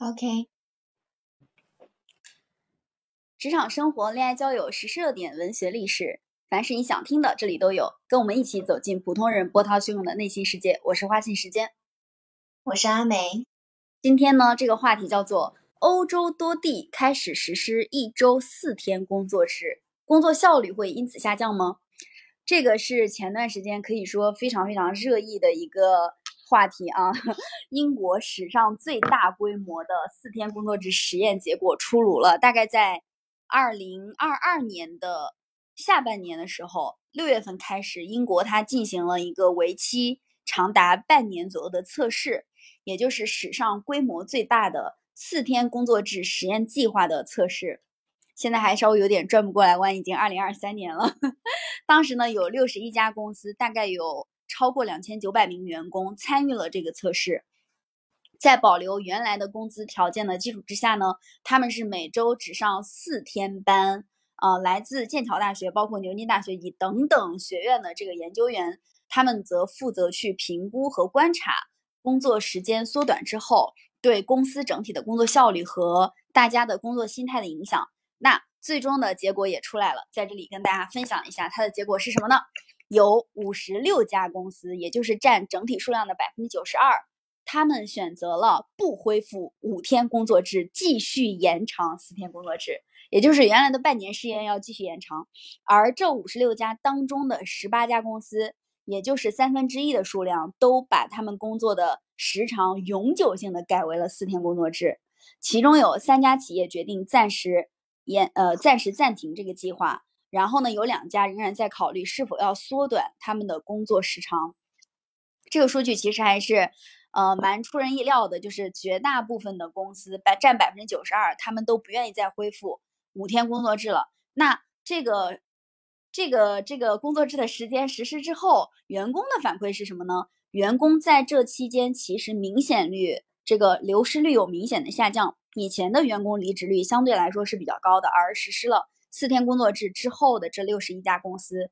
OK。职场生活、恋爱交友、时事热点、文学历史，凡是你想听的，这里都有。跟我们一起走进普通人波涛汹涌的内心世界。我是花信时间，我是阿梅。今天呢，这个话题叫做欧洲多地开始实施一周四天工作制，工作效率会因此下降吗？这个是前段时间可以说非常非常热议的一个话题啊。英国史上最大规模的四天工作制实验结果出炉了，大概在。二零二二年的下半年的时候，六月份开始，英国它进行了一个为期长达半年左右的测试，也就是史上规模最大的四天工作制实验计划的测试。现在还稍微有点转不过来弯，已经二零二三年了。当时呢，有六十一家公司，大概有超过两千九百名员工参与了这个测试。在保留原来的工资条件的基础之下呢，他们是每周只上四天班。呃，来自剑桥大学、包括牛津大学以等等学院的这个研究员，他们则负责去评估和观察工作时间缩短之后对公司整体的工作效率和大家的工作心态的影响。那最终的结果也出来了，在这里跟大家分享一下它的结果是什么呢？有五十六家公司，也就是占整体数量的百分之九十二。他们选择了不恢复五天工作制，继续延长四天工作制，也就是原来的半年试验要继续延长。而这五十六家当中的十八家公司，也就是三分之一的数量，都把他们工作的时长永久性的改为了四天工作制。其中有三家企业决定暂时延呃暂时暂停这个计划，然后呢有两家仍然在考虑是否要缩短他们的工作时长。这个数据其实还是。呃，蛮出人意料的，就是绝大部分的公司百占百分之九十二，他们都不愿意再恢复五天工作制了。那这个这个这个工作制的时间实施之后，员工的反馈是什么呢？员工在这期间其实明显率这个流失率有明显的下降。以前的员工离职率相对来说是比较高的，而实施了四天工作制之后的这六十一家公司。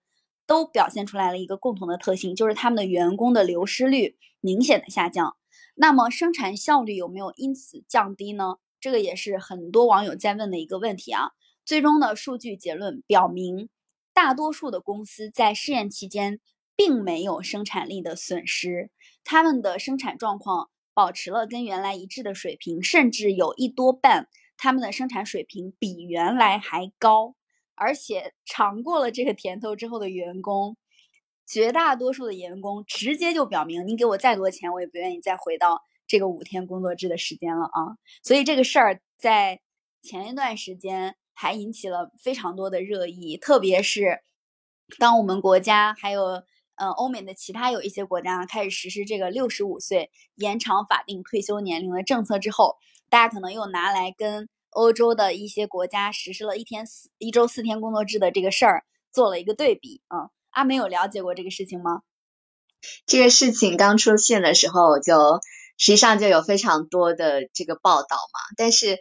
都表现出来了一个共同的特性，就是他们的员工的流失率明显的下降。那么生产效率有没有因此降低呢？这个也是很多网友在问的一个问题啊。最终的数据结论表明，大多数的公司在试验期间并没有生产力的损失，他们的生产状况保持了跟原来一致的水平，甚至有一多半他们的生产水平比原来还高。而且尝过了这个甜头之后的员工，绝大多数的员工直接就表明，你给我再多钱，我也不愿意再回到这个五天工作制的时间了啊！所以这个事儿在前一段时间还引起了非常多的热议，特别是当我们国家还有嗯欧美的其他有一些国家开始实施这个六十五岁延长法定退休年龄的政策之后，大家可能又拿来跟。欧洲的一些国家实施了一天四一周四天工作制的这个事儿，做了一个对比啊。阿美有了解过这个事情吗？这个事情刚出现的时候，就实际上就有非常多的这个报道嘛。但是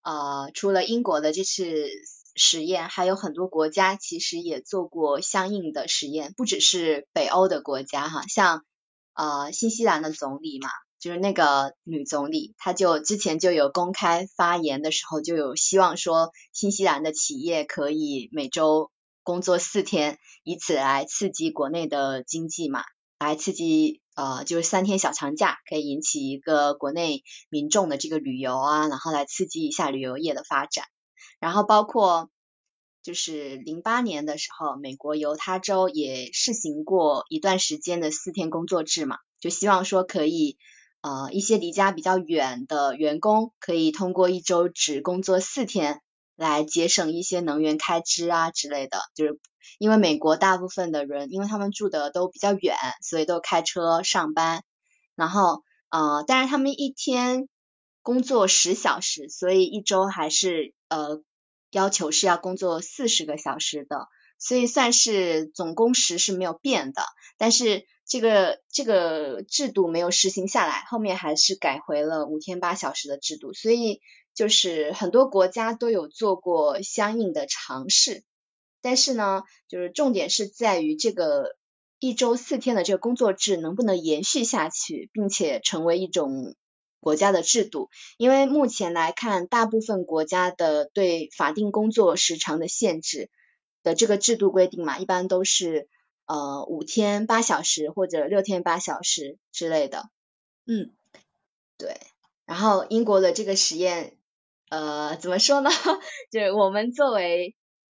呃，除了英国的这次实验，还有很多国家其实也做过相应的实验，不只是北欧的国家哈，像呃新西兰的总理嘛。就是那个女总理，她就之前就有公开发言的时候，就有希望说新西兰的企业可以每周工作四天，以此来刺激国内的经济嘛，来刺激呃就是三天小长假，可以引起一个国内民众的这个旅游啊，然后来刺激一下旅游业的发展。然后包括就是零八年的时候，美国犹他州也试行过一段时间的四天工作制嘛，就希望说可以。呃，一些离家比较远的员工可以通过一周只工作四天来节省一些能源开支啊之类的。就是因为美国大部分的人，因为他们住的都比较远，所以都开车上班。然后呃，但是他们一天工作十小时，所以一周还是呃要求是要工作四十个小时的。所以算是总工时是没有变的，但是。这个这个制度没有实行下来，后面还是改回了五天八小时的制度，所以就是很多国家都有做过相应的尝试，但是呢，就是重点是在于这个一周四天的这个工作制能不能延续下去，并且成为一种国家的制度，因为目前来看，大部分国家的对法定工作时长的限制的这个制度规定嘛，一般都是呃五天八小时或者六天八小时之类的。嗯，对。然后英国的这个实验，呃，怎么说呢？就是我们作为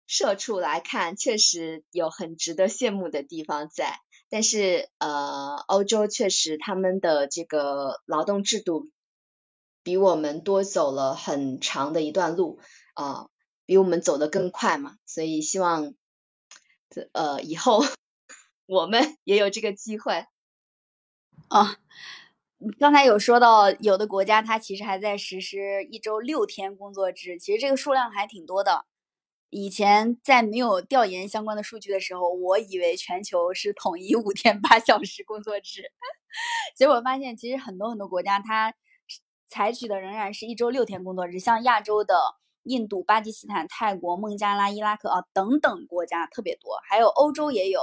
社畜来看，确实有很值得羡慕的地方在。但是呃，欧洲确实他们的这个劳动制度比我们多走了很长的一段路啊，比我们走得更快嘛。所以希望这呃以后我们 也有这个机会啊。刚才有说到，有的国家它其实还在实施一周六天工作制，其实这个数量还挺多的。以前在没有调研相关的数据的时候，我以为全球是统一五天八小时工作制，结果发现其实很多很多国家它采取的仍然是一周六天工作制，像亚洲的印度、巴基斯坦、泰国、孟加拉、伊拉克啊等等国家特别多，还有欧洲也有，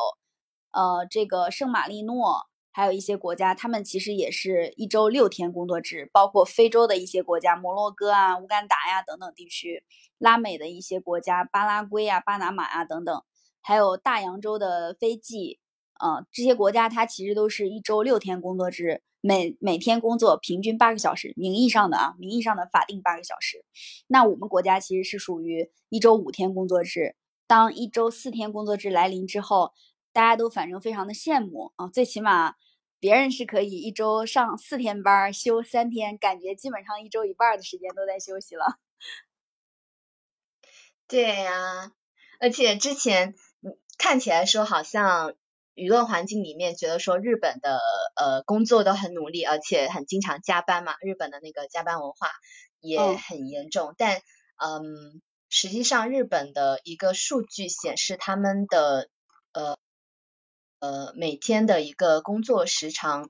呃，这个圣马力诺。还有一些国家，他们其实也是一周六天工作制，包括非洲的一些国家，摩洛哥啊、乌干达呀等等地区，拉美的一些国家，巴拉圭啊、巴拿马啊等等，还有大洋洲的斐济，呃，这些国家它其实都是一周六天工作制，每每天工作平均八个小时，名义上的啊，名义上的法定八个小时。那我们国家其实是属于一周五天工作制，当一周四天工作制来临之后。大家都反正非常的羡慕啊，最起码别人是可以一周上四天班，休三天，感觉基本上一周一半的时间都在休息了。对呀，而且之前看起来说好像舆论环境里面觉得说日本的呃工作都很努力，而且很经常加班嘛，日本的那个加班文化也很严重。但嗯，实际上日本的一个数据显示他们的呃。呃，每天的一个工作时长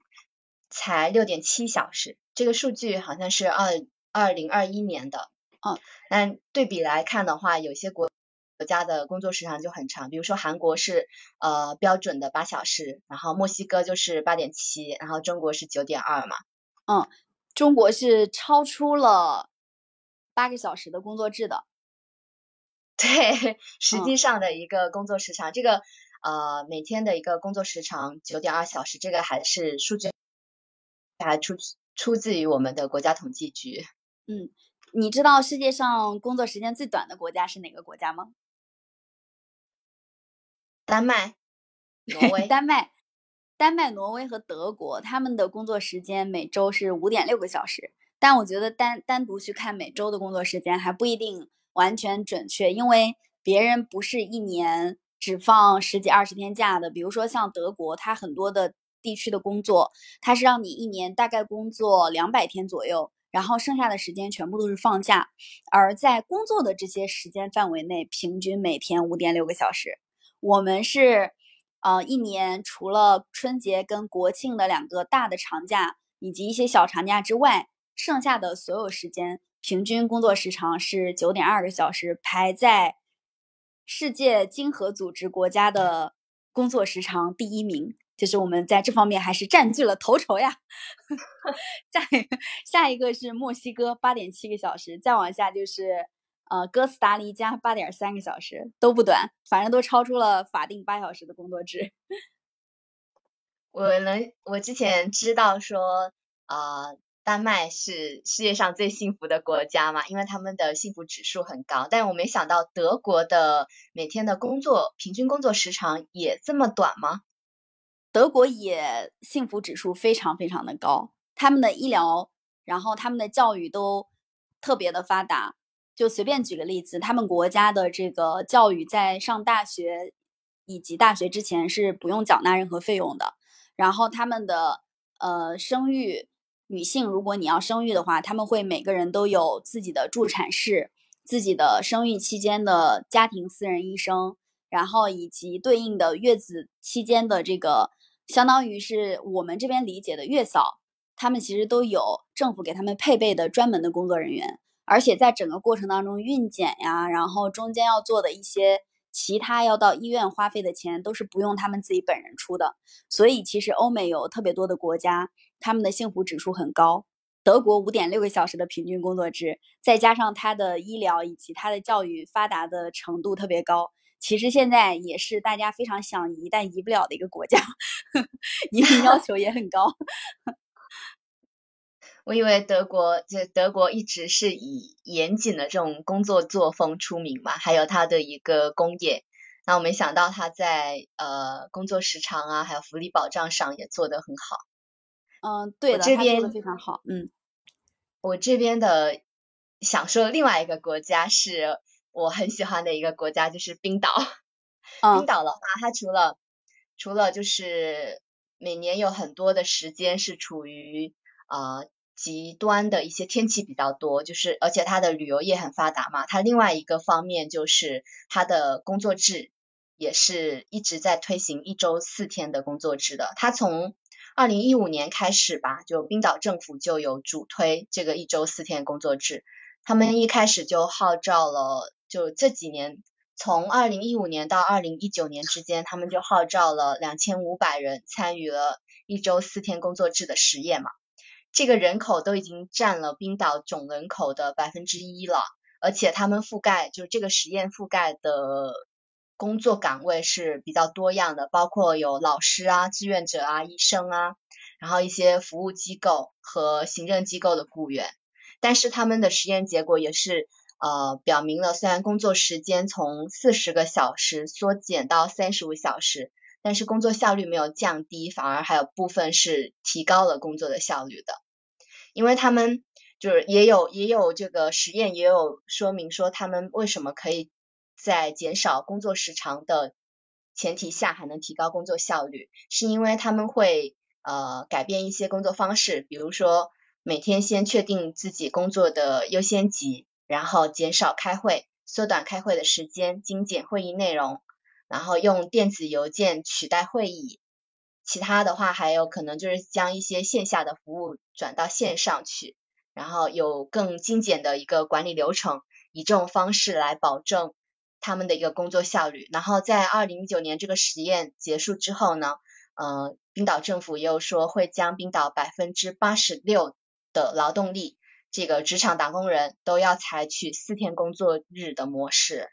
才六点七小时，这个数据好像是二二零二一年的。嗯，但对比来看的话，有些国国家的工作时长就很长，比如说韩国是呃标准的八小时，然后墨西哥就是八点七，然后中国是九点二嘛。嗯，中国是超出了八个小时的工作制的。对，实际上的一个工作时长，这个。呃，每天的一个工作时长九点二小时，这个还是数据还出出自于我们的国家统计局。嗯，你知道世界上工作时间最短的国家是哪个国家吗？丹麦、挪 威。丹麦、丹麦、挪威和德国，他们的工作时间每周是五点六个小时。但我觉得单单独去看每周的工作时间还不一定完全准确，因为别人不是一年。只放十几二十天假的，比如说像德国，它很多的地区的工作，它是让你一年大概工作两百天左右，然后剩下的时间全部都是放假。而在工作的这些时间范围内，平均每天五点六个小时。我们是，呃，一年除了春节跟国庆的两个大的长假以及一些小长假之外，剩下的所有时间平均工作时长是九点二个小时，排在。世界经合组织国家的工作时长第一名，就是我们在这方面还是占据了头筹呀。下下一个是墨西哥八点七个小时，再往下就是呃哥斯达黎加八点三个小时，都不短，反正都超出了法定八小时的工作制。我能，我之前知道说啊。丹麦是世界上最幸福的国家嘛？因为他们的幸福指数很高。但我没想到德国的每天的工作平均工作时长也这么短吗？德国也幸福指数非常非常的高，他们的医疗，然后他们的教育都特别的发达。就随便举个例子，他们国家的这个教育在上大学以及大学之前是不用缴纳任何费用的。然后他们的呃生育。女性，如果你要生育的话，他们会每个人都有自己的助产士，自己的生育期间的家庭私人医生，然后以及对应的月子期间的这个，相当于是我们这边理解的月嫂，他们其实都有政府给他们配备的专门的工作人员，而且在整个过程当中孕检呀，然后中间要做的一些其他要到医院花费的钱，都是不用他们自己本人出的，所以其实欧美有特别多的国家。他们的幸福指数很高，德国五点六个小时的平均工作制，再加上它的医疗以及它的教育发达的程度特别高，其实现在也是大家非常想移但移不了的一个国家，移民要求也很高。我以为德国就德国一直是以严谨的这种工作作风出名嘛，还有它的一个工业。那我没想到他在呃工作时长啊，还有福利保障上也做得很好。嗯，对的，这边非常好。嗯，我这边的想说另外一个国家是我很喜欢的一个国家，就是冰岛。冰岛的话，它除了除了就是每年有很多的时间是处于啊。极端的一些天气比较多，就是而且它的旅游业很发达嘛。它另外一个方面就是它的工作制也是一直在推行一周四天的工作制的。它从二零一五年开始吧，就冰岛政府就有主推这个一周四天工作制。他们一开始就号召了，就这几年，从二零一五年到二零一九年之间，他们就号召了两千五百人参与了一周四天工作制的实验嘛。这个人口都已经占了冰岛总人口的百分之一了，而且他们覆盖就是这个实验覆盖的工作岗位是比较多样的，包括有老师啊、志愿者啊、医生啊，然后一些服务机构和行政机构的雇员。但是他们的实验结果也是呃表明了，虽然工作时间从四十个小时缩减到三十五小时。但是工作效率没有降低，反而还有部分是提高了工作的效率的，因为他们就是也有也有这个实验也有说明说他们为什么可以在减少工作时长的前提下还能提高工作效率，是因为他们会呃改变一些工作方式，比如说每天先确定自己工作的优先级，然后减少开会，缩短开会的时间，精简会议内容。然后用电子邮件取代会议，其他的话还有可能就是将一些线下的服务转到线上去，然后有更精简的一个管理流程，以这种方式来保证他们的一个工作效率。然后在二零一九年这个实验结束之后呢，呃，冰岛政府又说会将冰岛百分之八十六的劳动力，这个职场打工人都要采取四天工作日的模式。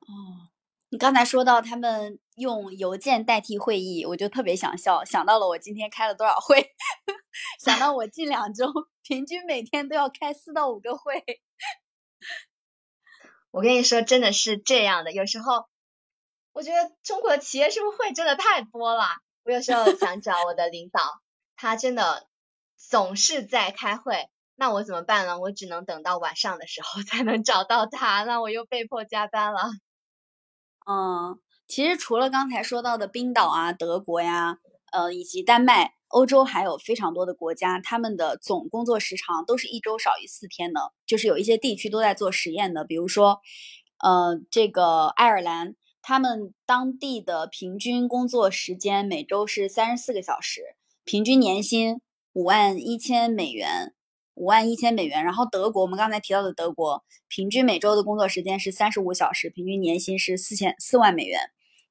哦。你刚才说到他们用邮件代替会议，我就特别想笑，想到了我今天开了多少会，想到我近两周平均每天都要开四到五个会。我跟你说，真的是这样的。有时候我觉得中国企业是不是会真的太多了？我有时候想找我的领导，他真的总是在开会，那我怎么办呢？我只能等到晚上的时候才能找到他，那我又被迫加班了。嗯，其实除了刚才说到的冰岛啊、德国呀，呃，以及丹麦，欧洲还有非常多的国家，他们的总工作时长都是一周少于四天的。就是有一些地区都在做实验的，比如说，呃，这个爱尔兰，他们当地的平均工作时间每周是三十四个小时，平均年薪五万一千美元。五万一千美元，然后德国，我们刚才提到的德国，平均每周的工作时间是三十五小时，平均年薪是四千四万美元。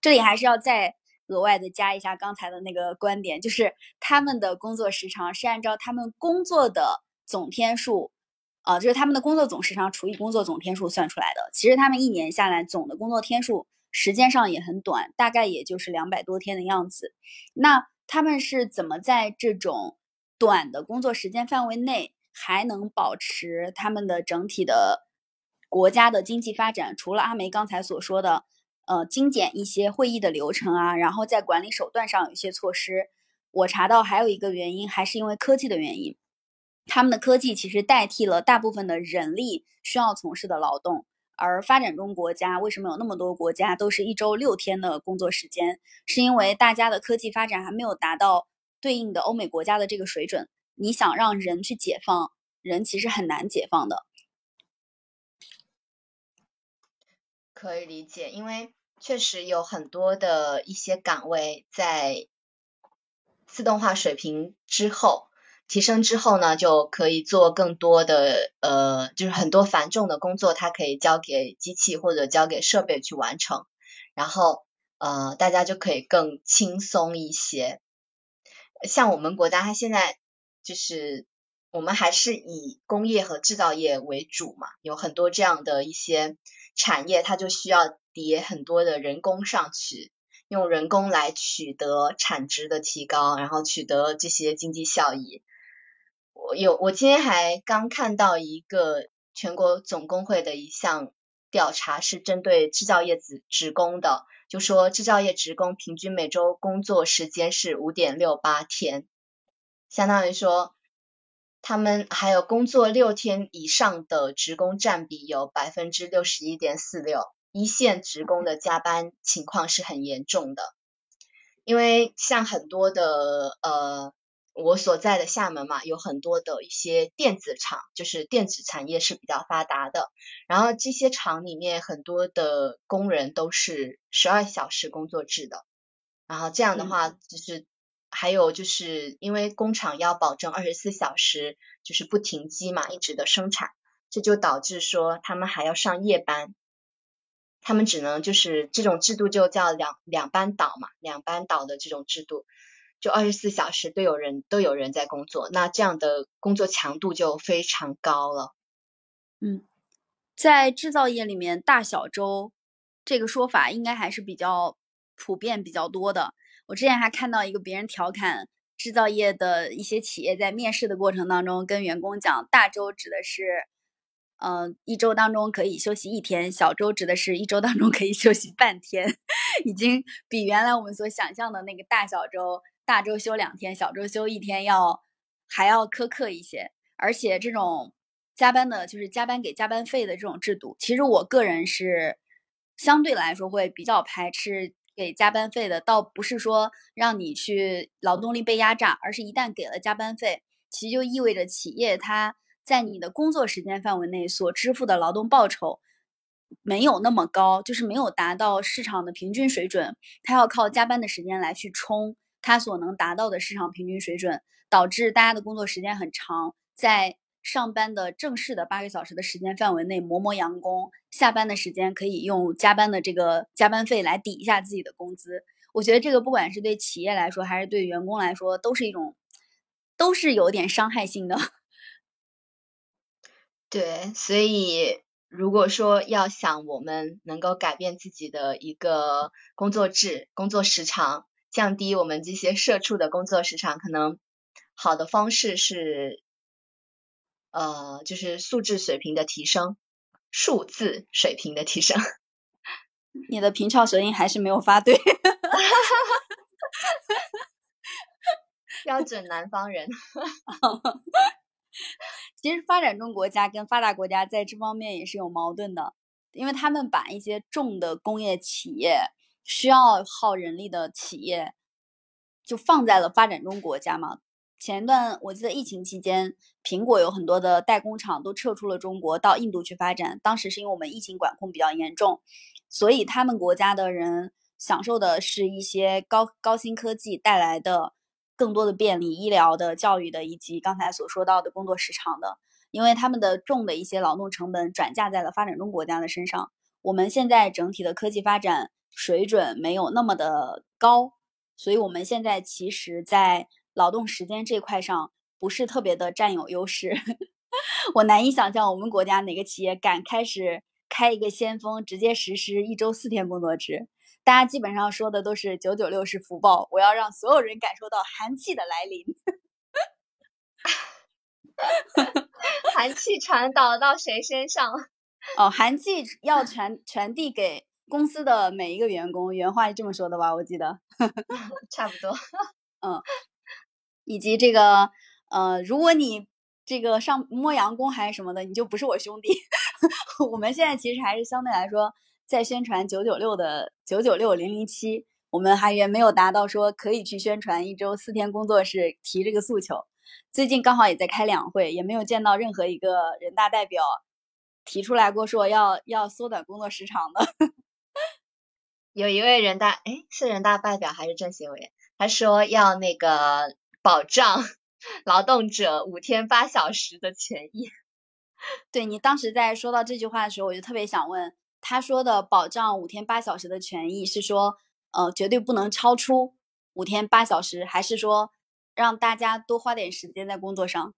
这里还是要再额外的加一下刚才的那个观点，就是他们的工作时长是按照他们工作的总天数，呃，就是他们的工作总时长除以工作总天数算出来的。其实他们一年下来总的工作天数时间上也很短，大概也就是两百多天的样子。那他们是怎么在这种短的工作时间范围内？还能保持他们的整体的国家的经济发展，除了阿梅刚才所说的，呃，精简一些会议的流程啊，然后在管理手段上有一些措施。我查到还有一个原因，还是因为科技的原因，他们的科技其实代替了大部分的人力需要从事的劳动。而发展中国家为什么有那么多国家都是一周六天的工作时间？是因为大家的科技发展还没有达到对应的欧美国家的这个水准。你想让人去解放，人其实很难解放的。可以理解，因为确实有很多的一些岗位在自动化水平之后提升之后呢，就可以做更多的呃，就是很多繁重的工作，它可以交给机器或者交给设备去完成，然后呃，大家就可以更轻松一些。像我们国家，它现在。就是我们还是以工业和制造业为主嘛，有很多这样的一些产业，它就需要叠很多的人工上去，用人工来取得产值的提高，然后取得这些经济效益。我有，我今天还刚看到一个全国总工会的一项调查，是针对制造业职职工的，就说制造业职工平均每周工作时间是五点六八天，相当于说。他们还有工作六天以上的职工占比有百分之六十一点四六，一线职工的加班情况是很严重的。因为像很多的呃，我所在的厦门嘛，有很多的一些电子厂，就是电子产业是比较发达的。然后这些厂里面很多的工人都是十二小时工作制的，然后这样的话就是。还有就是因为工厂要保证二十四小时就是不停机嘛，一直的生产，这就导致说他们还要上夜班，他们只能就是这种制度就叫两两班倒嘛，两班倒的这种制度，就二十四小时都有人都有人在工作，那这样的工作强度就非常高了。嗯，在制造业里面，大小周这个说法应该还是比较普遍、比较多的。我之前还看到一个别人调侃制造业的一些企业在面试的过程当中跟员工讲，大周指的是，嗯，一周当中可以休息一天；小周指的是一周当中可以休息半天，已经比原来我们所想象的那个大小周、大周休两天、小周休一天要还要苛刻一些。而且这种加班的，就是加班给加班费的这种制度，其实我个人是相对来说会比较排斥。给加班费的倒不是说让你去劳动力被压榨，而是一旦给了加班费，其实就意味着企业它在你的工作时间范围内所支付的劳动报酬没有那么高，就是没有达到市场的平均水准，它要靠加班的时间来去冲它所能达到的市场平均水准，导致大家的工作时间很长，在。上班的正式的八个小时的时间范围内磨磨洋工，下班的时间可以用加班的这个加班费来抵一下自己的工资。我觉得这个不管是对企业来说，还是对员工来说，都是一种，都是有点伤害性的。对，所以如果说要想我们能够改变自己的一个工作制、工作时长，降低我们这些社畜的工作时长，可能好的方式是。呃，就是素质水平的提升，数字水平的提升。你的平翘舌音还是没有发对，标准南方人。其实发展中国家跟发达国家在这方面也是有矛盾的，因为他们把一些重的工业企业需要耗人力的企业，就放在了发展中国家嘛。前一段我记得疫情期间，苹果有很多的代工厂都撤出了中国，到印度去发展。当时是因为我们疫情管控比较严重，所以他们国家的人享受的是一些高高新科技带来的更多的便利，医疗的、教育的，以及刚才所说到的工作时长的。因为他们的重的一些劳动成本转嫁在了发展中国家的身上。我们现在整体的科技发展水准没有那么的高，所以我们现在其实，在劳动时间这块上不是特别的占有优势，我难以想象我们国家哪个企业敢开始开一个先锋，直接实施一周四天工作制。大家基本上说的都是九九六是福报，我要让所有人感受到寒气的来临。寒气传导到谁身上？哦，寒气要传传递给公司的每一个员工，原话是这么说的吧？我记得。差不多。嗯。以及这个，呃，如果你这个上摸洋工还是什么的，你就不是我兄弟。我们现在其实还是相对来说在宣传九九六的九九六零零七，我们还远没有达到说可以去宣传一周四天工作是提这个诉求。最近刚好也在开两会，也没有见到任何一个人大代表提出来过说要要缩短工作时长的。有一位人大，哎，是人大代表还是政协委员？他说要那个。保障 劳动者五天八小时的权益。对你当时在说到这句话的时候，我就特别想问，他说的保障五天八小时的权益是说，呃，绝对不能超出五天八小时，还是说让大家多花点时间在工作上？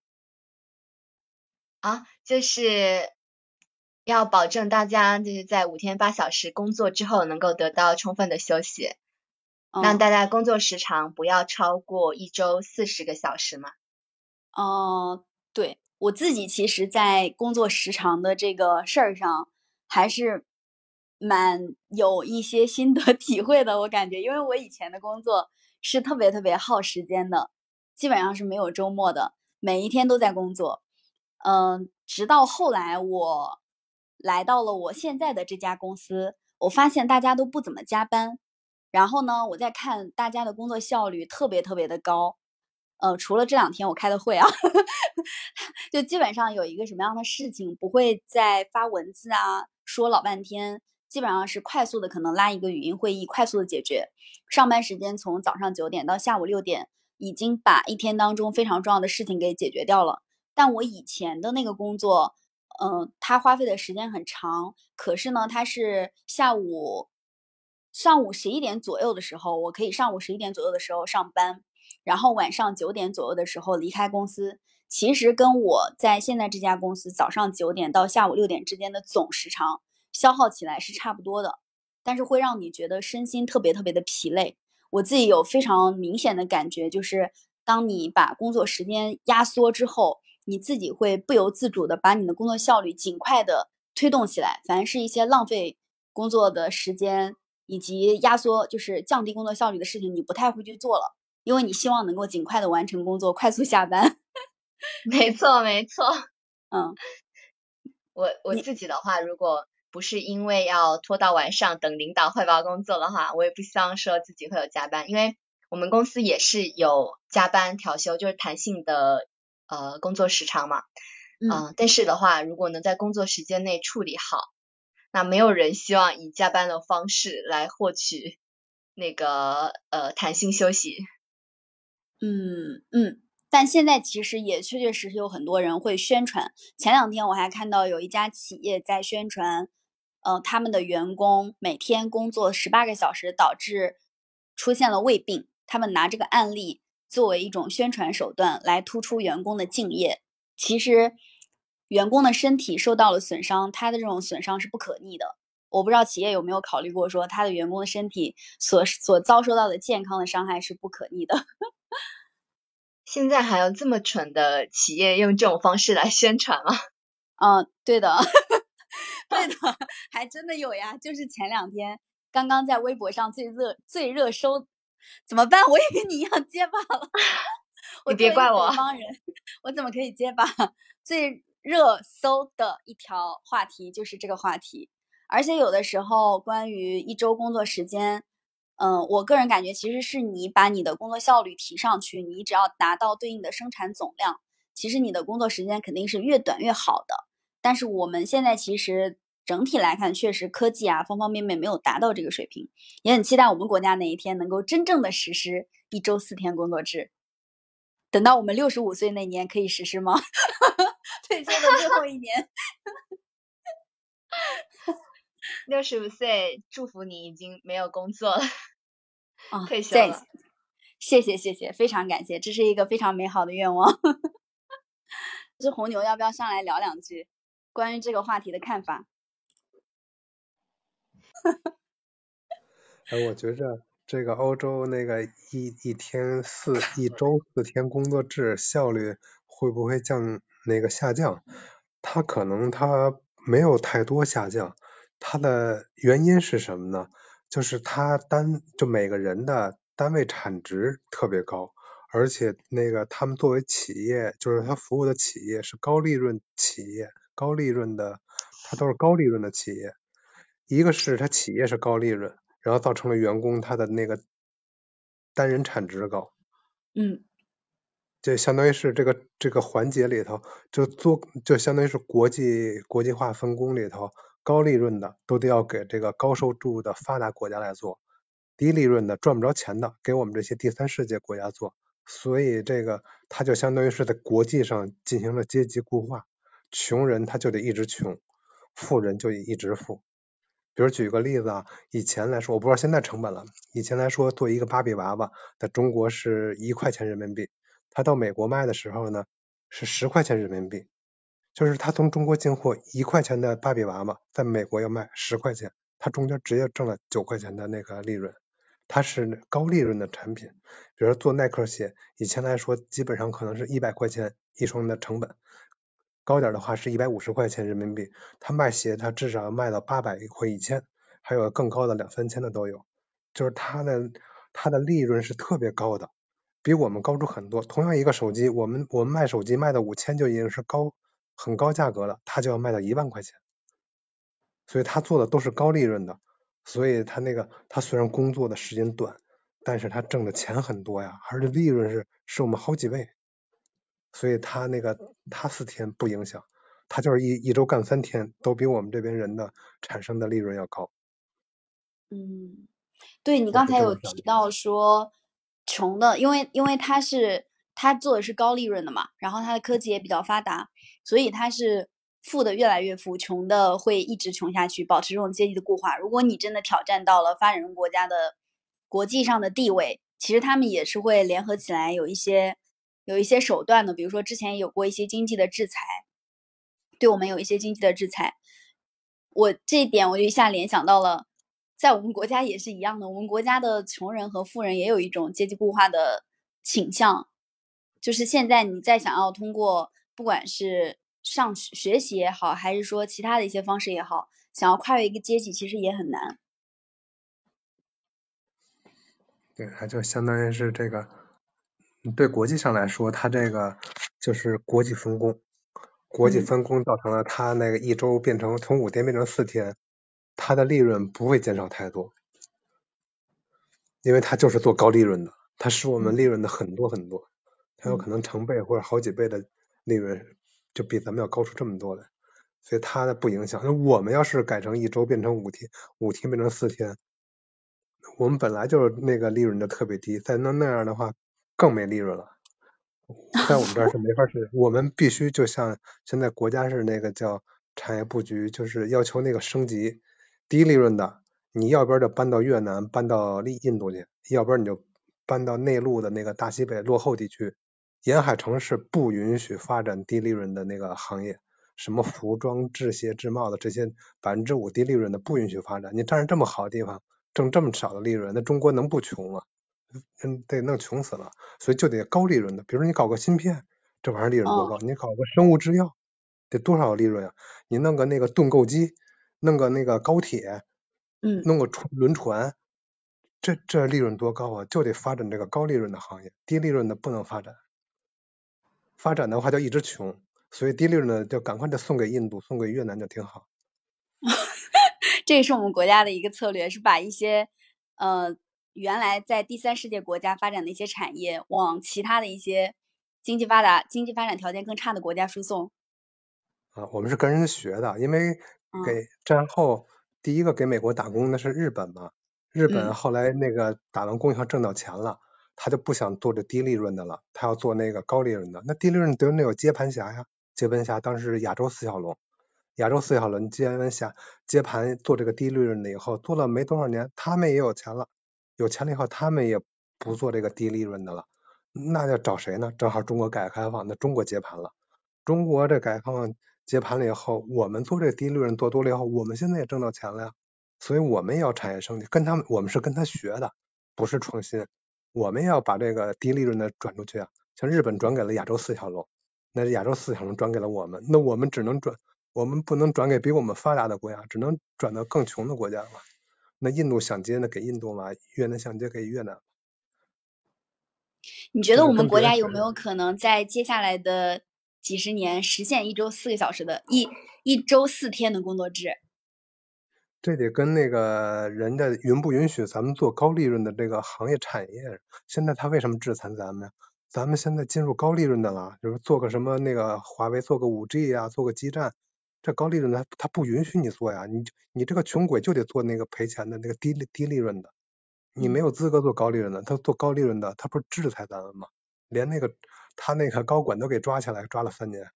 啊，就是要保证大家就是在五天八小时工作之后能够得到充分的休息，让大家工作时长不要超过一周四十个小时嘛。哦，对我自己其实，在工作时长的这个事儿上，还是蛮有一些心得 体会的。我感觉，因为我以前的工作是特别特别耗时间的，基本上是没有周末的，每一天都在工作。嗯，直到后来我来到了我现在的这家公司，我发现大家都不怎么加班。然后呢，我在看大家的工作效率特别特别的高。呃，除了这两天我开的会啊，就基本上有一个什么样的事情，不会再发文字啊，说老半天，基本上是快速的，可能拉一个语音会议，快速的解决。上班时间从早上九点到下午六点，已经把一天当中非常重要的事情给解决掉了。但我以前的那个工作，嗯，它花费的时间很长，可是呢，它是下午上午十一点左右的时候，我可以上午十一点左右的时候上班。然后晚上九点左右的时候离开公司，其实跟我在现在这家公司早上九点到下午六点之间的总时长消耗起来是差不多的，但是会让你觉得身心特别特别的疲累。我自己有非常明显的感觉，就是当你把工作时间压缩之后，你自己会不由自主的把你的工作效率尽快的推动起来，凡是一些浪费工作的时间以及压缩就是降低工作效率的事情，你不太会去做了。因为你希望能够尽快的完成工作，快速下班。没错，没错。嗯，我我自己的话，如果不是因为要拖到晚上等领导汇报工作的话，我也不希望说自己会有加班，因为我们公司也是有加班调休，就是弹性的呃工作时长嘛。嗯。但是的话，如果能在工作时间内处理好，那没有人希望以加班的方式来获取那个呃弹性休息。嗯嗯，但现在其实也确确实实有很多人会宣传。前两天我还看到有一家企业在宣传，呃，他们的员工每天工作十八个小时导致出现了胃病，他们拿这个案例作为一种宣传手段来突出员工的敬业。其实员工的身体受到了损伤，他的这种损伤是不可逆的。我不知道企业有没有考虑过，说他的员工的身体所所遭受到的健康的伤害是不可逆的。现在还有这么蠢的企业用这种方式来宣传吗？嗯，对的，对的，还真的有呀。就是前两天刚刚在微博上最热最热搜，怎么办？我也跟你一样结巴了。你别怪我，帮人，我怎么可以结巴？最热搜的一条话题就是这个话题。而且有的时候，关于一周工作时间，嗯，我个人感觉其实是你把你的工作效率提上去，你只要达到对应的生产总量，其实你的工作时间肯定是越短越好的。但是我们现在其实整体来看，确实科技啊方方面面没有达到这个水平，也很期待我们国家哪一天能够真正的实施一周四天工作制。等到我们六十五岁那年可以实施吗？退休的最后一年。六十五岁，祝福你已经没有工作了，啊，退休了。谢谢谢谢，非常感谢，这是一个非常美好的愿望。这红牛要不要上来聊两句关于这个话题的看法？哎，我觉着这个欧洲那个一一天四一周四天工作制效率会不会降那个下降？它可能它没有太多下降。它的原因是什么呢？就是它单就每个人的单位产值特别高，而且那个他们作为企业，就是他服务的企业是高利润企业，高利润的，它都是高利润的企业。一个是它企业是高利润，然后造成了员工他的那个单人产值高。嗯。就相当于是这个这个环节里头，就做就相当于是国际国际化分工里头。高利润的都得要给这个高收入的发达国家来做，低利润的赚不着钱的给我们这些第三世界国家做，所以这个它就相当于是在国际上进行了阶级固化，穷人他就得一直穷，富人就一直富。比如举个例子啊，以前来说我不知道现在成本了，以前来说做一个芭比娃娃在中国是一块钱人民币，他到美国卖的时候呢是十块钱人民币。就是他从中国进货一块钱的芭比娃娃，在美国要卖十块钱，他中间直接挣了九块钱的那个利润。它是高利润的产品，比如做耐克鞋，以前来说基本上可能是一百块钱一双的成本，高点的话是一百五十块钱人民币。他卖鞋，他至少要卖到八百或一千，还有更高的两三千的都有。就是他的他的利润是特别高的，比我们高出很多。同样一个手机，我们我们卖手机卖到五千就已经是高很高价格了，他就要卖到一万块钱，所以他做的都是高利润的。所以他那个，他虽然工作的时间短，但是他挣的钱很多呀，而且利润是是我们好几倍。所以他那个他四天不影响，他就是一一周干三天，都比我们这边人的产生的利润要高。嗯，对你刚才有提到说穷的，因为因为他是他做的是高利润的嘛，然后他的科技也比较发达，所以他是。富的越来越富，穷的会一直穷下去，保持这种阶级的固化。如果你真的挑战到了发展中国家的国际上的地位，其实他们也是会联合起来，有一些有一些手段的。比如说之前有过一些经济的制裁，对我们有一些经济的制裁。我这一点我就一下联想到了，在我们国家也是一样的。我们国家的穷人和富人也有一种阶级固化的倾向，就是现在你再想要通过，不管是上学习也好，还是说其他的一些方式也好，想要跨越一个阶级，其实也很难。对，它就相当于是这个，对国际上来说，它这个就是国际分工，国际分工造成了它那个一周变成从五天变成四天，它的利润不会减少太多，因为它就是做高利润的，它使我们利润的很多很多，它有可能成倍或者好几倍的利润。就比咱们要高出这么多来，所以它的不影响。那我们要是改成一周变成五天，五天变成四天，我们本来就是那个利润就特别低，再那那样的话更没利润了。在我们这儿是没法是，我们必须就像现在国家是那个叫产业布局，就是要求那个升级，低利润的，你要不然就搬到越南、搬到印印度去，要不然你就搬到内陆的那个大西北落后地区。沿海城市不允许发展低利润的那个行业，什么服装、制鞋、制帽的这些百分之五低利润的不允许发展。你占着这么好的地方，挣这么少的利润，那中国能不穷吗？嗯，得弄穷死了。所以就得高利润的，比如说你搞个芯片，这玩意儿利润多高？你搞个生物制药，得多少利润啊？你弄个那个盾构机，弄个那个高铁，嗯，弄个船轮船，这这利润多高啊？就得发展这个高利润的行业，低利润的不能发展。发展的话就一直穷，所以低利润的就赶快的送给印度、送给越南就挺好。这也是我们国家的一个策略，是把一些呃原来在第三世界国家发展的一些产业往其他的一些经济发达、经济发展条件更差的国家输送。啊，我们是跟人家学的，因为给战后第一个给美国打工的是日本嘛，日本后来那个打完工以后挣到钱了。他就不想做这低利润的了，他要做那个高利润的。那低利润得那有接盘侠呀，接盘侠当时是亚洲四小龙，亚洲四小龙接盘侠接盘做这个低利润的以后，做了没多少年，他们也有钱了，有钱了以后，他们也不做这个低利润的了，那要找谁呢？正好中国改革开放，那中国接盘了，中国这改革开放接盘了以后，我们做这个低利润做多了以后，我们现在也挣到钱了呀，所以我们也要产业升级，跟他们我们是跟他学的，不是创新。我们要把这个低利润的转出去啊，像日本转给了亚洲四小龙，那亚洲四小龙转给了我们，那我们只能转，我们不能转给比我们发达的国家，只能转到更穷的国家嘛。那印度想接呢给印度嘛，越南想接给越南。你觉得我们国家有没有可能在接下来的几十年实现一周四个小时的一一周四天的工作制？这得跟那个人家允不允许咱们做高利润的这个行业产业。现在他为什么制裁咱们呀？咱们现在进入高利润的了，就是做个什么那个华为做个五 G 啊，做个基站，这高利润的他不允许你做呀。你你这个穷鬼就得做那个赔钱的那个低低利润的，你没有资格做高利润的。他做高利润的，他不是制裁咱们吗？连那个他那个高管都给抓起来，抓了三年。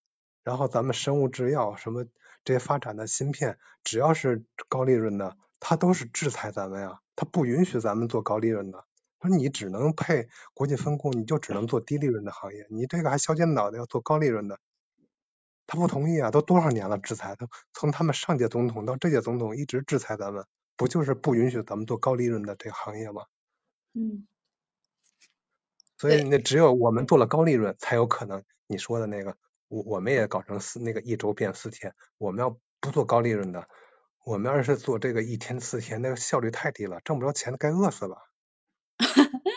然后咱们生物制药什么。这些发展的芯片，只要是高利润的，他都是制裁咱们呀，他不允许咱们做高利润的。说你只能配国际分工，你就只能做低利润的行业，你这个还削尖脑袋要做高利润的，他不同意啊，都多少年了制裁，他从他们上届总统到这届总统一直制裁咱们，不就是不允许咱们做高利润的这个行业吗？嗯，所以那只有我们做了高利润，才有可能你说的那个，我我们也搞成四那个一周变四天。我们要不做高利润的，我们要是做这个一天四天，那个效率太低了，挣不着钱，该饿死吧。